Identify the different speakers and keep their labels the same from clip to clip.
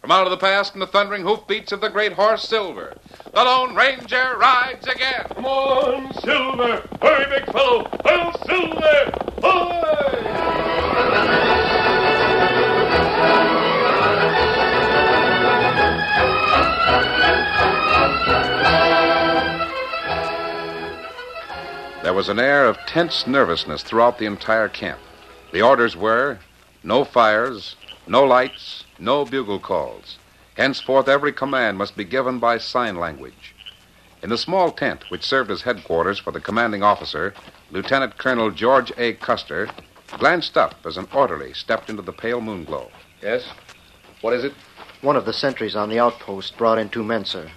Speaker 1: From out of the past and the thundering hoofbeats of the great horse Silver, the Lone Ranger rides again.
Speaker 2: Come on, Silver! Hurry, big fellow! Hail Silver! Hoy!
Speaker 1: There was an air of tense nervousness throughout the entire camp. The orders were no fires, no lights, no bugle calls. Henceforth, every command must be given by sign language. In the small tent which served as headquarters for the commanding officer, Lieutenant Colonel George A. Custer glanced up as an orderly stepped into the pale moon glow.
Speaker 3: Yes? What is it?
Speaker 4: One of the sentries on the outpost brought in two men, sir.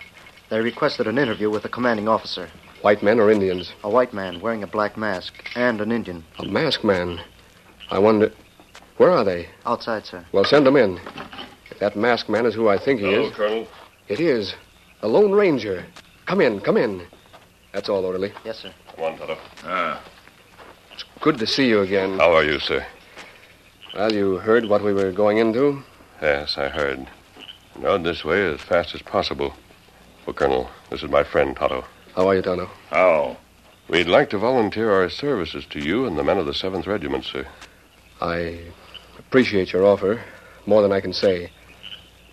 Speaker 4: They requested an interview with the commanding officer.
Speaker 3: White men or Indians?
Speaker 4: A white man wearing a black mask and an Indian.
Speaker 3: A masked man. I wonder. Where are they?
Speaker 4: Outside, sir.
Speaker 3: Well, send them in. If that masked man is who I think he
Speaker 2: Hello,
Speaker 3: is.
Speaker 2: Colonel.
Speaker 3: It is. The Lone Ranger. Come in, come in. That's all, orderly.
Speaker 4: Yes, sir.
Speaker 2: Come on, Tonto. Ah.
Speaker 3: It's good to see you again.
Speaker 2: How are you, sir?
Speaker 3: Well, you heard what we were going into?
Speaker 2: Yes, I heard. Rode this way as fast as possible. Well, Colonel, this is my friend, Tonto.
Speaker 3: How are you, Tonto?
Speaker 2: How? We'd like to volunteer our services to you and the men of the 7th Regiment, sir.
Speaker 3: I appreciate your offer more than I can say.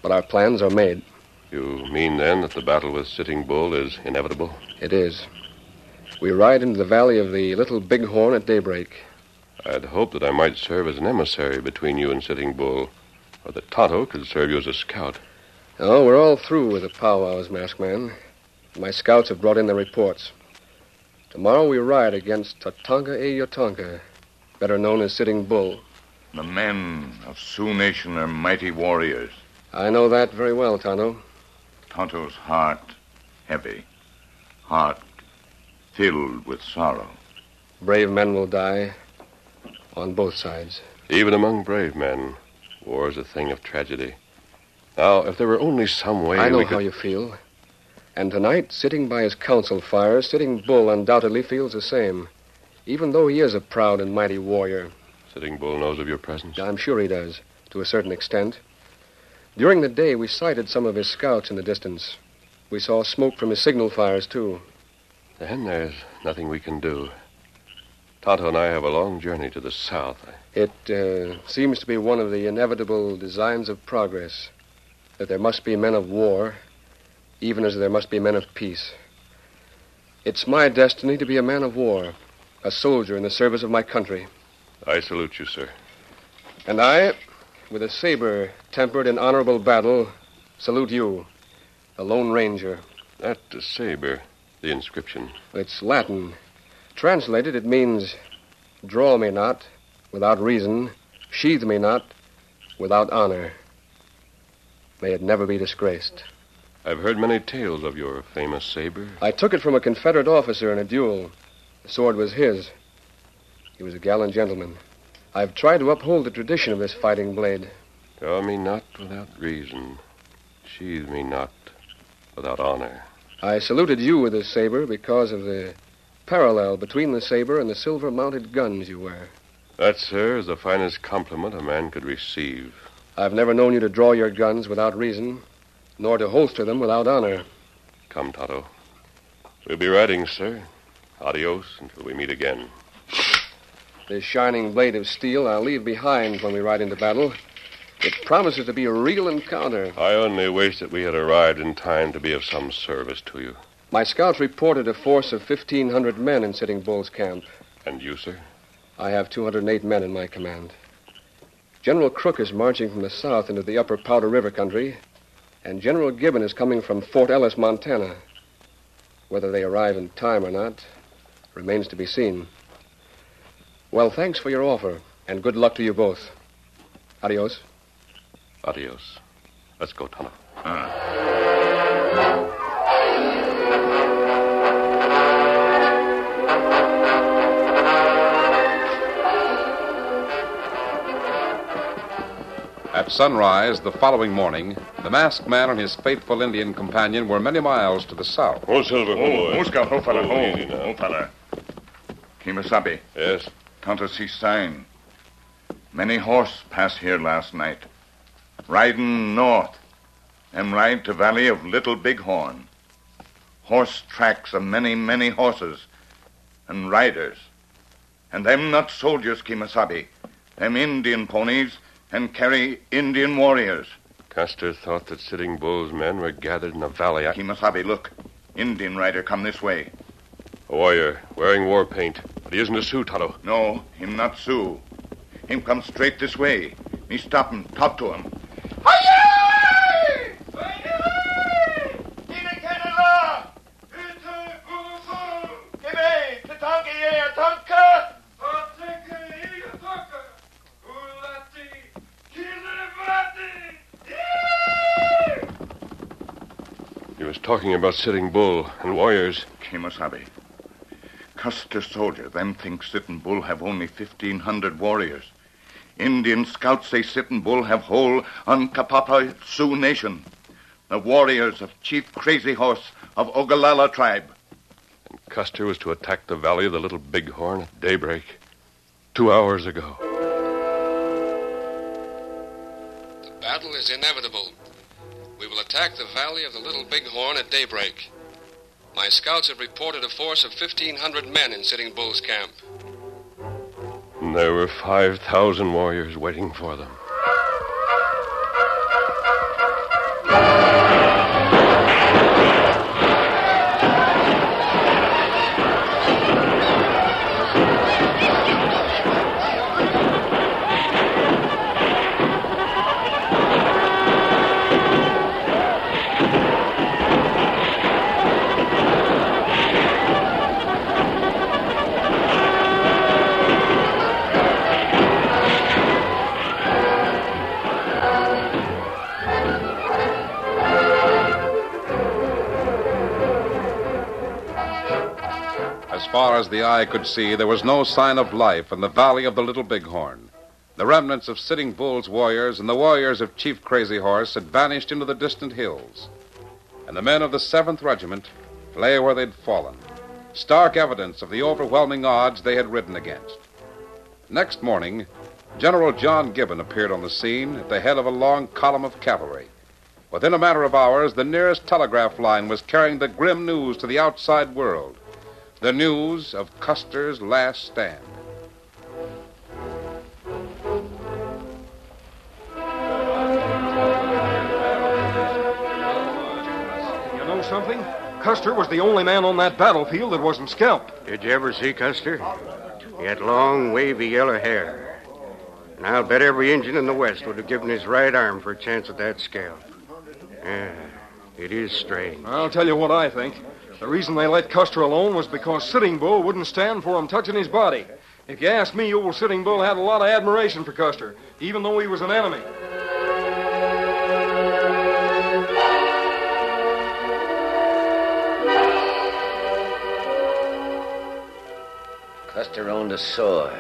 Speaker 3: But our plans are made.
Speaker 2: You mean, then, that the battle with Sitting Bull is inevitable?
Speaker 3: It is. We ride into the valley of the Little Bighorn at daybreak.
Speaker 2: I'd hoped that I might serve as an emissary between you and Sitting Bull, or that Tonto could serve you as a scout.
Speaker 3: Oh, we're all through with the powwows, Masked Man. My scouts have brought in their reports. Tomorrow we ride against Tatonka e Yotonka, better known as Sitting Bull.
Speaker 5: The men of Sioux Nation are mighty warriors.
Speaker 3: I know that very well, Tonto.
Speaker 5: Tonto's heart heavy, heart filled with sorrow.
Speaker 3: Brave men will die on both sides.
Speaker 2: Even among brave men, war is a thing of tragedy. Now, if there were only some way
Speaker 3: I know
Speaker 2: we
Speaker 3: how you feel. And tonight, sitting by his council fire, Sitting Bull undoubtedly feels the same. even though he is a proud and mighty warrior.
Speaker 2: Sitting Bull knows of your presence.
Speaker 3: I'm sure he does, to a certain extent. During the day, we sighted some of his scouts in the distance. We saw smoke from his signal fires, too.
Speaker 2: Then there's nothing we can do. Tonto and I have a long journey to the south.
Speaker 3: It uh, seems to be one of the inevitable designs of progress that there must be men of war, even as there must be men of peace. It's my destiny to be a man of war, a soldier in the service of my country.
Speaker 2: I salute you, sir.
Speaker 3: And I, with a saber tempered in honorable battle, salute you, the Lone Ranger.
Speaker 2: That uh, saber, the inscription.
Speaker 3: It's Latin. Translated, it means draw me not without reason, sheathe me not without honor. May it never be disgraced.
Speaker 2: I've heard many tales of your famous saber.
Speaker 3: I took it from a Confederate officer in a duel. The sword was his. He was a gallant gentleman. I've tried to uphold the tradition of this fighting blade.
Speaker 2: Draw me not without reason, sheathe me not without honor.
Speaker 3: I saluted you with this saber because of the parallel between the saber and the silver mounted guns you wear.
Speaker 2: That, sir, is the finest compliment a man could receive.
Speaker 3: I've never known you to draw your guns without reason, nor to holster them without honor.
Speaker 2: Come, Tonto. We'll be riding, sir. Adios until we meet again.
Speaker 3: This shining blade of steel I'll leave behind when we ride into battle. It promises to be a real encounter.
Speaker 2: I only wish that we had arrived in time to be of some service to you.
Speaker 3: My scouts reported a force of 1,500 men in Sitting Bull's camp.
Speaker 2: And you, sir?
Speaker 3: I have 208 men in my command. General Crook is marching from the south into the upper Powder River country, and General Gibbon is coming from Fort Ellis, Montana. Whether they arrive in time or not remains to be seen. Well, thanks for your offer, and good luck to you both. Adios.
Speaker 2: Adios. Let's go, Tonto.
Speaker 1: At sunrise the following morning, the masked man and his faithful Indian companion were many miles to the south.
Speaker 2: Oh, Silver,
Speaker 5: Oh, Muska, ho, fella,
Speaker 2: Oh,
Speaker 5: ho.
Speaker 2: easy now.
Speaker 5: Ho, fella. Kimasabi,
Speaker 2: Yes.
Speaker 5: Tonto see sign. Many horse pass here last night. Riding north. Em ride to valley of Little Bighorn. Horse tracks of many, many horses. And riders. And them not soldiers, Kimasabi. Them Indian ponies and carry Indian warriors.
Speaker 2: Custer thought that Sitting Bull's men were gathered in the valley. I...
Speaker 5: Kimasabi, look. Indian rider come this way.
Speaker 2: A warrior wearing war paint. But he isn't a Sioux, Tonto.
Speaker 5: No, him not Sioux. Him come straight this way. Me stop him, talk to him.
Speaker 2: He was talking about Sitting Bull and warriors.
Speaker 5: Kimasabi. Custer soldier, them think Sitting Bull have only 1,500 warriors. Indian scouts say Sitting Bull have whole Uncapapa Sioux nation. The warriors of Chief Crazy Horse of Ogallala tribe.
Speaker 2: And Custer was to attack the valley of the Little Bighorn at daybreak. Two hours ago.
Speaker 6: The battle is inevitable. We will attack the valley of the Little Bighorn at daybreak. My scouts have reported a force of 1,500 men in Sitting Bull's camp.
Speaker 2: There were 5,000 warriors waiting for them.
Speaker 1: Far as the eye could see, there was no sign of life in the valley of the Little Bighorn. The remnants of Sitting Bull's warriors and the warriors of Chief Crazy Horse had vanished into the distant hills. And the men of the 7th Regiment lay where they'd fallen, stark evidence of the overwhelming odds they had ridden against. Next morning, General John Gibbon appeared on the scene at the head of a long column of cavalry. Within a matter of hours, the nearest telegraph line was carrying the grim news to the outside world the news of Custer's last stand.
Speaker 7: You know something? Custer was the only man on that battlefield that wasn't scalped.
Speaker 8: Did you ever see Custer? He had long, wavy yellow hair. And I'll bet every Indian in the West would have given his right arm for a chance at that scalp. Yeah, it is strange.
Speaker 7: I'll tell you what I think. The reason they let Custer alone was because Sitting Bull wouldn't stand for him touching his body. If you ask me, old Sitting Bull had a lot of admiration for Custer, even though he was an enemy.
Speaker 9: Custer owned a sword.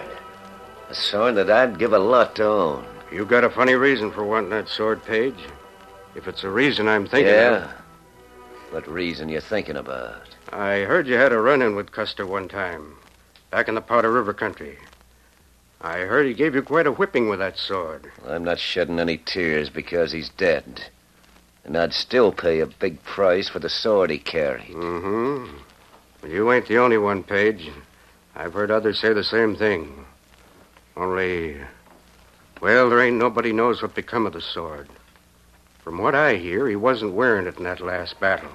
Speaker 9: A sword that I'd give a lot to own.
Speaker 8: You got a funny reason for wanting that sword, Page. If it's a reason I'm thinking
Speaker 9: yeah?
Speaker 8: of.
Speaker 9: What reason you thinking about?
Speaker 8: I heard you had a run-in with Custer one time, back in the Powder River country. I heard he gave you quite a whipping with that sword.
Speaker 9: I'm not shedding any tears because he's dead. And I'd still pay a big price for the sword he carried.
Speaker 8: Mm-hmm. Well, you ain't the only one, Page. I've heard others say the same thing. Only, well, there ain't nobody knows what become of the sword. From what I hear, he wasn't wearing it in that last battle.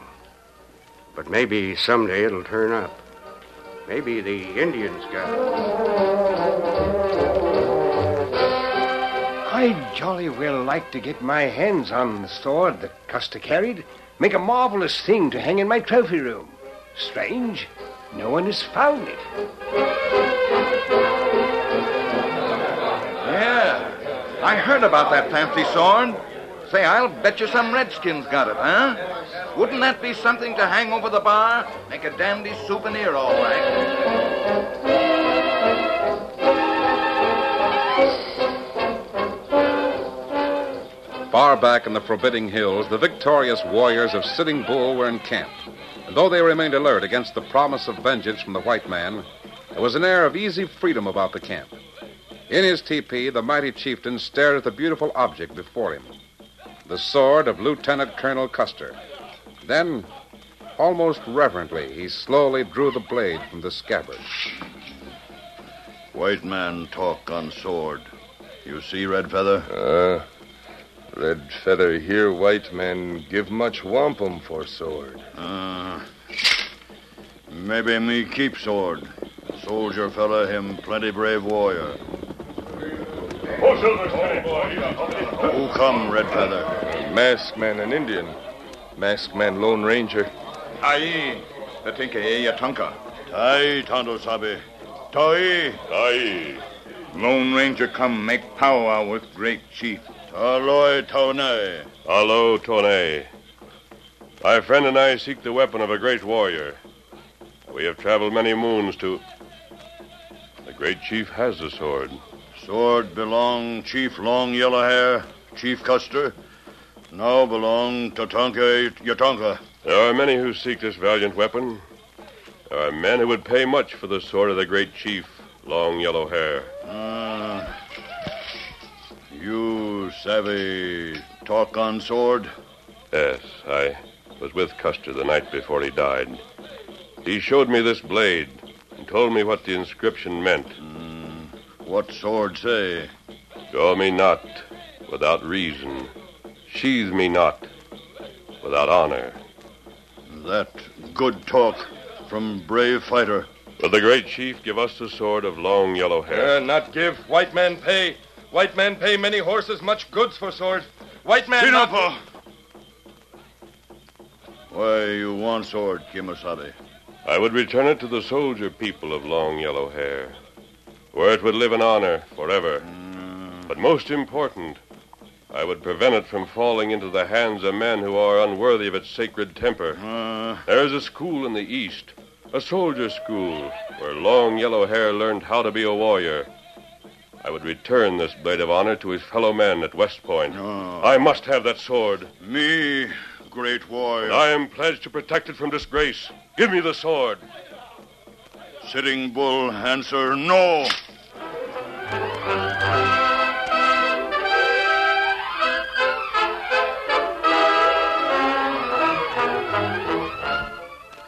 Speaker 8: But maybe someday it'll turn up. Maybe the Indians got it.
Speaker 10: I'd jolly well like to get my hands on the sword that Custer carried. Make a marvelous thing to hang in my trophy room. Strange, no one has found it.
Speaker 5: Yeah. I heard about that fancy sword. Say, I'll bet you some redskins got it, huh? Wouldn't that be something to hang over the bar? Make a dandy souvenir, all right.
Speaker 1: Far back in the forbidding hills, the victorious warriors of Sitting Bull were encamped. And though they remained alert against the promise of vengeance from the white man, there was an air of easy freedom about the camp. In his teepee, the mighty chieftain stared at the beautiful object before him the sword of Lieutenant Colonel Custer. Then, almost reverently, he slowly drew the blade from the scabbard.
Speaker 11: White man talk on sword. You see, Red Feather?
Speaker 12: Uh, Red Feather here, white man give much wampum for sword.
Speaker 11: Uh, maybe me keep sword. Soldier fella, him plenty brave warrior. Who come, Red Feather?
Speaker 12: Mask man and Indian. Mask man Lone Ranger.
Speaker 5: Aye, the tinka yatunka.
Speaker 11: Tai, Tonto Sabe. Tai.
Speaker 5: Tai. Lone Ranger come make powwow with great chief.
Speaker 11: Aloy Tone.
Speaker 2: Alo Tone. My friend and I seek the weapon of a great warrior. We have traveled many moons to. The great chief has the sword.
Speaker 11: Sword belong Chief Long Yellow Hair, Chief Custer. Now belong to Tonka Yatonka.
Speaker 2: There are many who seek this valiant weapon. There are men who would pay much for the sword of the great chief, Long Yellow Hair.
Speaker 11: Uh, you savvy talk on sword?
Speaker 2: Yes, I was with Custer the night before he died. He showed me this blade and told me what the inscription meant.
Speaker 11: Mm, what sword say?
Speaker 2: Draw me not without reason. Sheathe me not without honor.
Speaker 11: That good talk from brave fighter.
Speaker 2: Will the great chief give us the sword of long yellow hair?
Speaker 12: Uh, not give. White man pay. White man pay many horses much goods for sword. White man not...
Speaker 11: Why you want sword, Kimasabi?
Speaker 2: I would return it to the soldier people of long yellow hair, where it would live in honor forever.
Speaker 11: Mm.
Speaker 2: But most important, I would prevent it from falling into the hands of men who are unworthy of its sacred temper.
Speaker 11: Uh,
Speaker 2: there is a school in the East, a soldier school, where long yellow hair learned how to be a warrior. I would return this blade of honor to his fellow men at West Point.
Speaker 11: Oh.
Speaker 2: I must have that sword.
Speaker 11: Me, great warrior.
Speaker 2: And I am pledged to protect it from disgrace. Give me the sword.
Speaker 11: Sitting Bull answer no.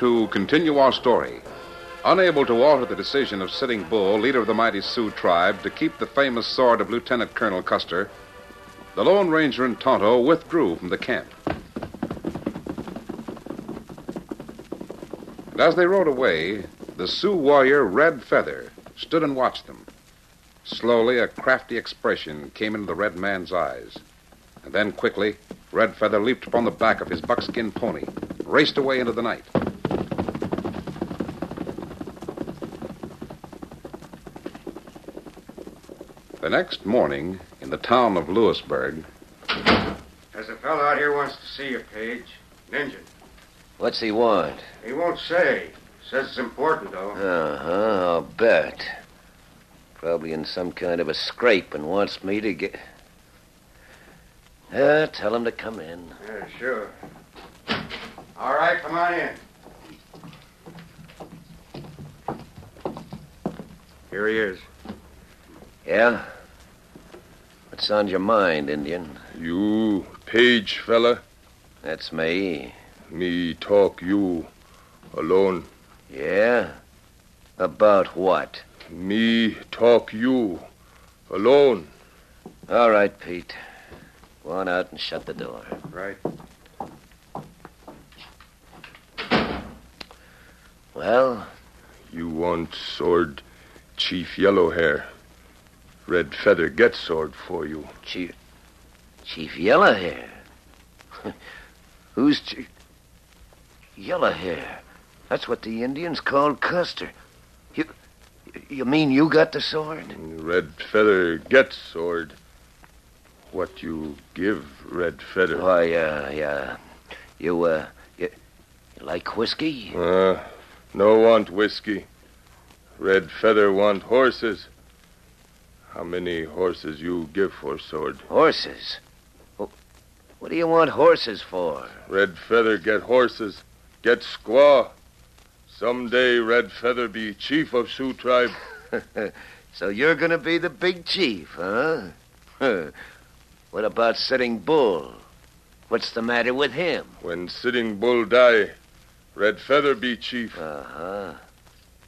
Speaker 1: To continue our story. Unable to alter the decision of Sitting Bull, leader of the mighty Sioux tribe, to keep the famous sword of Lieutenant Colonel Custer, the Lone Ranger and Tonto withdrew from the camp. And as they rode away, the Sioux warrior Red Feather stood and watched them. Slowly, a crafty expression came into the red man's eyes. And then, quickly, Red Feather leaped upon the back of his buckskin pony, raced away into the night. The next morning, in the town of Lewisburg,
Speaker 8: There's a fellow out here wants to see you, Page. An Injun.
Speaker 9: What's he want?
Speaker 8: He won't say. Says it's important, though.
Speaker 9: Uh huh, I'll bet. Probably in some kind of a scrape and wants me to get. Yeah, tell him to come in.
Speaker 8: Yeah, sure. All right, come on in. Here he is.
Speaker 9: Yeah? What's on your mind, Indian?
Speaker 12: You Page fella?
Speaker 9: That's me.
Speaker 12: Me talk you alone.
Speaker 9: Yeah? About what?
Speaker 12: Me talk you alone.
Speaker 9: All right, Pete. Go on out and shut the door.
Speaker 8: Right.
Speaker 9: Well,
Speaker 12: You want sword, Chief Yellow Hair. Red Feather get sword for you.
Speaker 9: Chief. Chief Yellowhair. Who's Chief? Yellowhair. That's what the Indians called Custer. You. You mean you got the sword?
Speaker 12: Red Feather get sword. What you give Red Feather?
Speaker 9: Why, uh, yeah. You, uh, you, you like whiskey?
Speaker 12: Uh, no want whiskey. Red Feather want horses. How many horses you give for sword?
Speaker 9: Horses? Well, what do you want horses for?
Speaker 12: Red Feather get horses. Get squaw. Someday Red Feather be chief of Sioux tribe.
Speaker 9: so you're gonna be the big chief, huh? what about Sitting Bull? What's the matter with him?
Speaker 12: When Sitting Bull die, Red Feather be chief.
Speaker 9: Uh huh.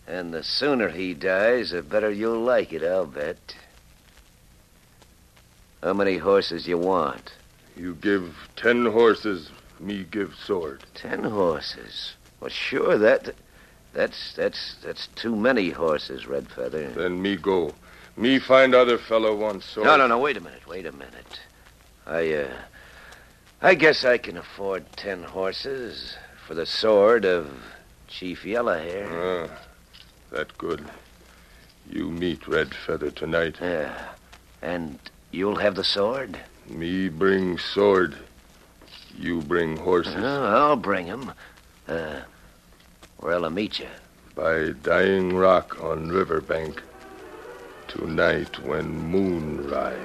Speaker 9: And the sooner he dies, the better you'll like it, I'll bet. How many horses you want?
Speaker 12: You give ten horses, me give sword.
Speaker 9: Ten horses. Well, sure, that that's that's that's too many horses, Red Feather.
Speaker 12: Then me go. Me find other fellow want sword.
Speaker 9: No, no, no. Wait a minute. Wait a minute. I uh, I guess I can afford ten horses for the sword of Chief Yellowhair.
Speaker 12: Ah, that good. You meet Red Feather tonight.
Speaker 9: Yeah. And you'll have the sword?
Speaker 12: Me bring sword. You bring horses.
Speaker 9: Oh, I'll bring 'em. Uh, where'll I meet you?
Speaker 12: By Dying Rock on riverbank. Tonight when moon rise.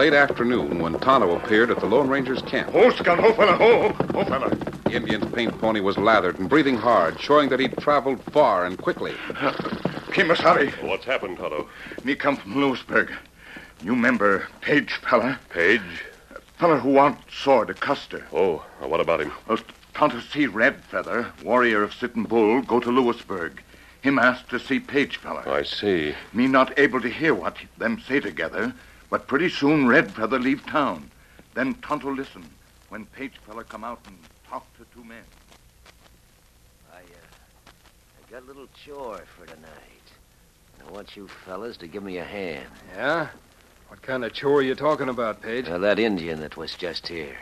Speaker 1: Late afternoon when Tonto appeared at the Lone Ranger's camp.
Speaker 11: Oh, scout, oh, fella, oh, oh, fella.
Speaker 1: The Indian's paint pony was lathered and breathing hard, showing that he'd traveled far and quickly.
Speaker 5: Kimasabi.
Speaker 2: What's happened, Tonto?
Speaker 5: Me come from Lewisburg. You member, Page fella?
Speaker 2: Page?
Speaker 5: Fella who want sword to Custer.
Speaker 2: Oh, what about him?
Speaker 5: Uh, Tonto see Red Feather, warrior of Sitting Bull, go to Lewisburg. Him asked to see Page fella.
Speaker 2: I see.
Speaker 5: Me not able to hear what them say together, but pretty soon Red Feather leave town. Then Tonto listen when Page fella come out and talk to two men.
Speaker 9: I, uh, I got a little chore for tonight. I want you fellas to give me a hand.
Speaker 7: Yeah? What kind of chore are you talking about, Page?
Speaker 9: Now, that Indian that was just here.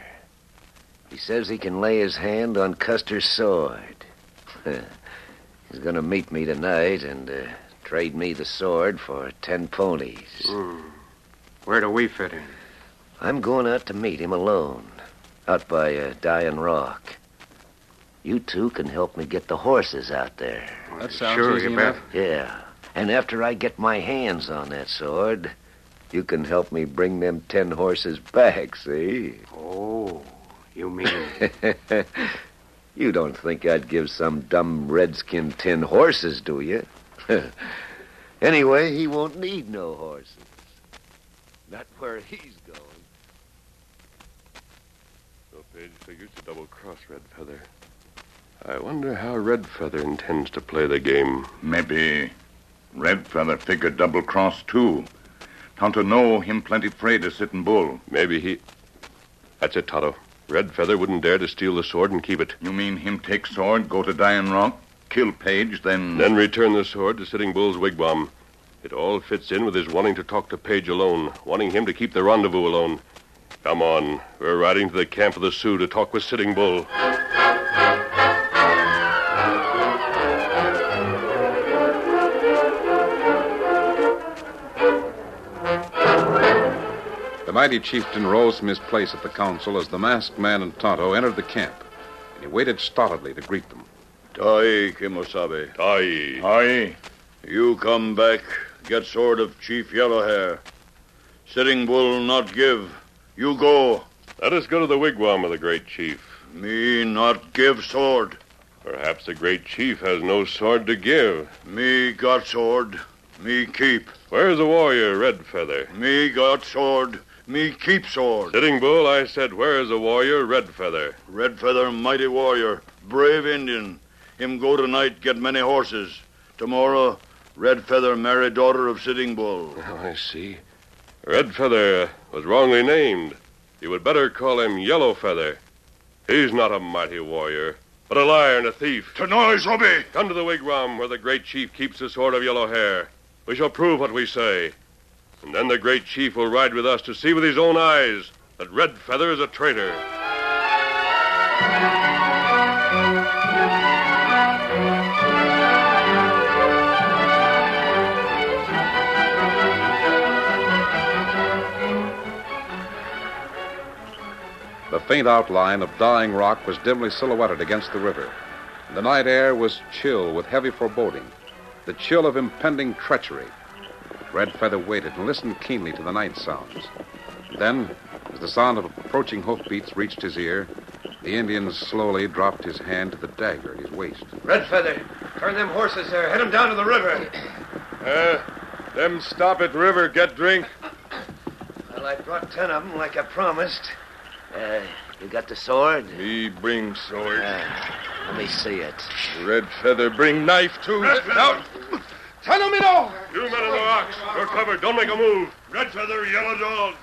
Speaker 9: He says he can lay his hand on Custer's sword. He's going to meet me tonight and uh, trade me the sword for ten ponies.
Speaker 8: Hmm. Where do we fit in?
Speaker 9: I'm going out to meet him alone, out by uh, Dying Rock. You two can help me get the horses out there.
Speaker 7: That sounds
Speaker 8: sure,
Speaker 7: easy
Speaker 8: you
Speaker 7: enough.
Speaker 8: bet.
Speaker 9: Yeah. And after I get my hands on that sword, you can help me bring them ten horses back, see?
Speaker 8: Oh, you mean.
Speaker 9: you don't think I'd give some dumb redskin ten horses, do you? anyway, he won't need no horses. Not where he's going.
Speaker 2: So Page figures to double cross Red Feather. I wonder how Red Feather intends to play the game.
Speaker 5: Maybe Red Feather figure double cross too. Tonto know him plenty afraid of Sitting Bull.
Speaker 2: Maybe he. That's it, Tonto. Red Feather wouldn't dare to steal the sword and keep it.
Speaker 5: You mean him take sword, go to Dying Rock, kill Page, then.
Speaker 2: Then return the sword to Sitting Bull's wigwam. It all fits in with his wanting to talk to Page alone, wanting him to keep the rendezvous alone. Come on. We're riding to the camp of the Sioux to talk with Sitting Bull.
Speaker 1: The mighty chieftain rose from his place at the council as the masked man and Tonto entered the camp, and he waited stolidly to greet them.
Speaker 11: Tai Kimosabe.
Speaker 2: Tai.
Speaker 5: Aye.
Speaker 11: You come back, get sword of Chief Yellowhair. Sitting Bull not give. You go.
Speaker 2: Let us go to the wigwam of the great chief.
Speaker 11: Me not give sword.
Speaker 2: Perhaps the great chief has no sword to give.
Speaker 11: Me got sword. Me keep.
Speaker 2: Where's the warrior, Red Feather?
Speaker 11: Me got sword. Me keep sword.
Speaker 2: Sitting Bull, I said, where is the warrior, Red Feather?
Speaker 11: Red Feather, mighty warrior. Brave Indian. Him go tonight, get many horses. Tomorrow, Red Feather married daughter of Sitting Bull.
Speaker 2: Oh, I see. Red Feather was wrongly named. You would better call him Yellow Feather. He's not a mighty warrior, but a liar and a thief.
Speaker 11: To noise, Robbie!
Speaker 2: Come to the wigwam where the great chief keeps the sword of yellow hair. We shall prove what we say. And then the great chief will ride with us to see with his own eyes that Red Feather is a traitor.
Speaker 1: The faint outline of Dying Rock was dimly silhouetted against the river. The night air was chill with heavy foreboding, the chill of impending treachery. Red Feather waited and listened keenly to the night sounds. Then, as the sound of approaching hoofbeats reached his ear, the Indian slowly dropped his hand to the dagger at his waist.
Speaker 8: Red Feather, turn them horses there. Head them down to the river.
Speaker 12: Uh, them stop at river, get drink.
Speaker 4: Well, I brought ten of them like I promised.
Speaker 9: Uh, you got the sword?
Speaker 12: Me bring sword.
Speaker 9: Let me see it.
Speaker 12: Red Feather bring knife too.
Speaker 11: Now,
Speaker 7: Tell me no!
Speaker 2: You men in the rocks, you're covered. Don't make a move.
Speaker 11: Red Feather, Yellow Dog.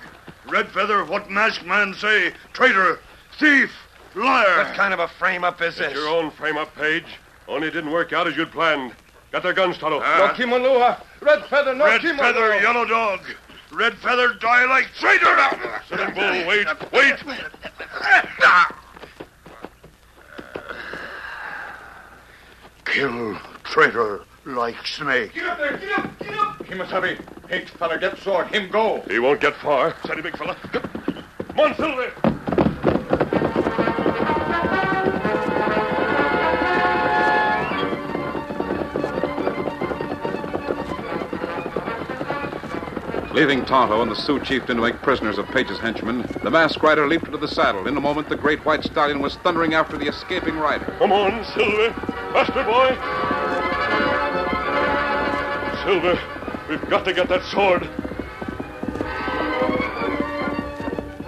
Speaker 11: Red Feather, what masked man say? Traitor, thief, liar.
Speaker 8: What kind of a frame-up is
Speaker 2: It's
Speaker 8: this?
Speaker 2: your own frame-up, Page. Only it didn't work out as you'd planned. Got their guns, Tonto.
Speaker 7: No Kimalua. Red Feather, no
Speaker 11: Red
Speaker 7: Kimalua.
Speaker 11: Feather, Yellow Dog. Red Feather, die like traitor.
Speaker 2: Sitting Bull, wait, wait.
Speaker 11: Kill traitor like snake.
Speaker 7: Get up there, get up, get up!
Speaker 5: He must Kimasabi, Page fella get sword. Him go.
Speaker 2: He won't get far. Steady, big fella. Come on, Silver.
Speaker 1: Leaving Tonto and the Sioux chieftain to make prisoners of Page's henchmen, the masked rider leaped into the saddle. In a moment, the great white stallion was thundering after the escaping rider.
Speaker 2: Come on, Silver. Faster, boy. Silver, we've got to get that sword.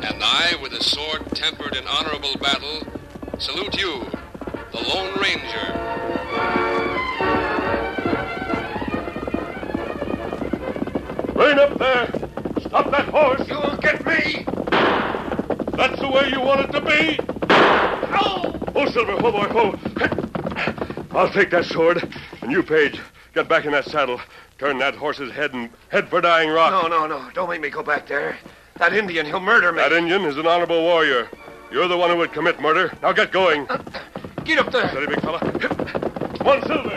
Speaker 6: And I, with a sword tempered in honorable battle, salute you, the Lone Ranger.
Speaker 2: The way you want it to be. Oh, oh Silver, oh boy, oh. I'll take that sword. And you, Page, get back in that saddle. Turn that horse's head and head for Dying Rock.
Speaker 8: No, no, no. Don't make me go back there. That Indian, he'll murder me.
Speaker 2: That Indian is an honorable warrior. You're the one who would commit murder. Now get going.
Speaker 8: Get up there.
Speaker 2: Steady, big fella. One Silver.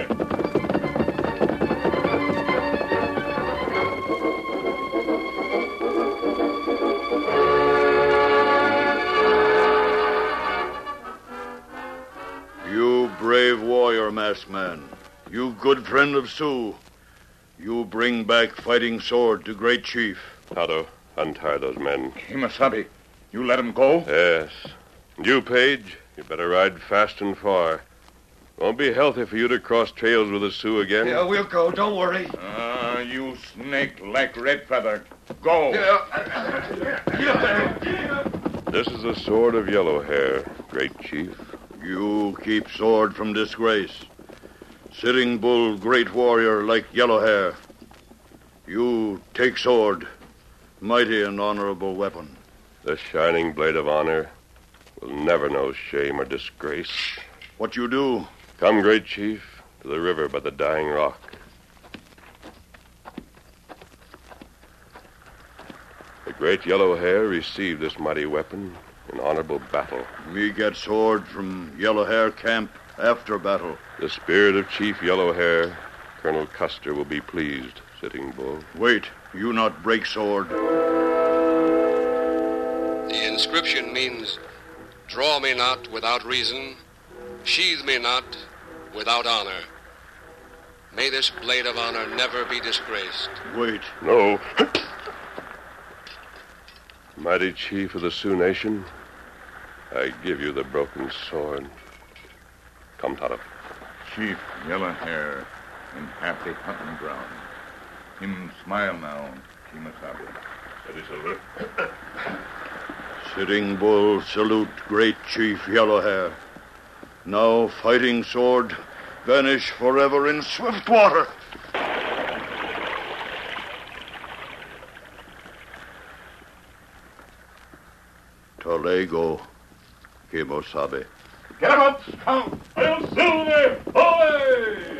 Speaker 11: Warrior, man. You good friend of Sioux. You bring back fighting sword to great chief.
Speaker 2: Tonto, untie those men.
Speaker 5: Kimasabi, you let him go?
Speaker 2: Yes. And you, Page, you better ride fast and far. Won't be healthy for you to cross trails with the Sioux again.
Speaker 8: Yeah, we'll go. Don't worry.
Speaker 5: Ah, you snake like Red Feather. Go.
Speaker 2: This is the sword of Yellow Hair, great chief.
Speaker 11: You keep sword from disgrace. Sitting Bull, great warrior like Yellow Hair. You take sword, mighty and honorable weapon.
Speaker 2: The shining blade of honor will never know shame or disgrace.
Speaker 11: What you do?
Speaker 2: Come, great chief, to the river by the dying rock. The great yellow hair received this mighty weapon in honorable battle.
Speaker 11: Me get sword from Yellow Hair camp after battle.
Speaker 2: The spirit of Chief Yellow Hair, Colonel Custer, will be pleased, Sitting Bull.
Speaker 11: Wait, you not break sword.
Speaker 6: The inscription means Draw me not without reason, sheathe me not without honor. May this blade of honor never be disgraced.
Speaker 11: Wait.
Speaker 2: No. Mighty chief of the Sioux Nation, I give you the broken sword. Come, Tonto.
Speaker 5: Chief Yellow Hair in happy hunting ground. Him smile now, Kimasabi.
Speaker 2: Steady, Silver.
Speaker 11: Sitting Bull, salute great chief Yellow Hair. Now fighting sword, vanish forever in swift water. Tolego, Kimosabe.
Speaker 2: Get him up, Count! Hail Silver! Away!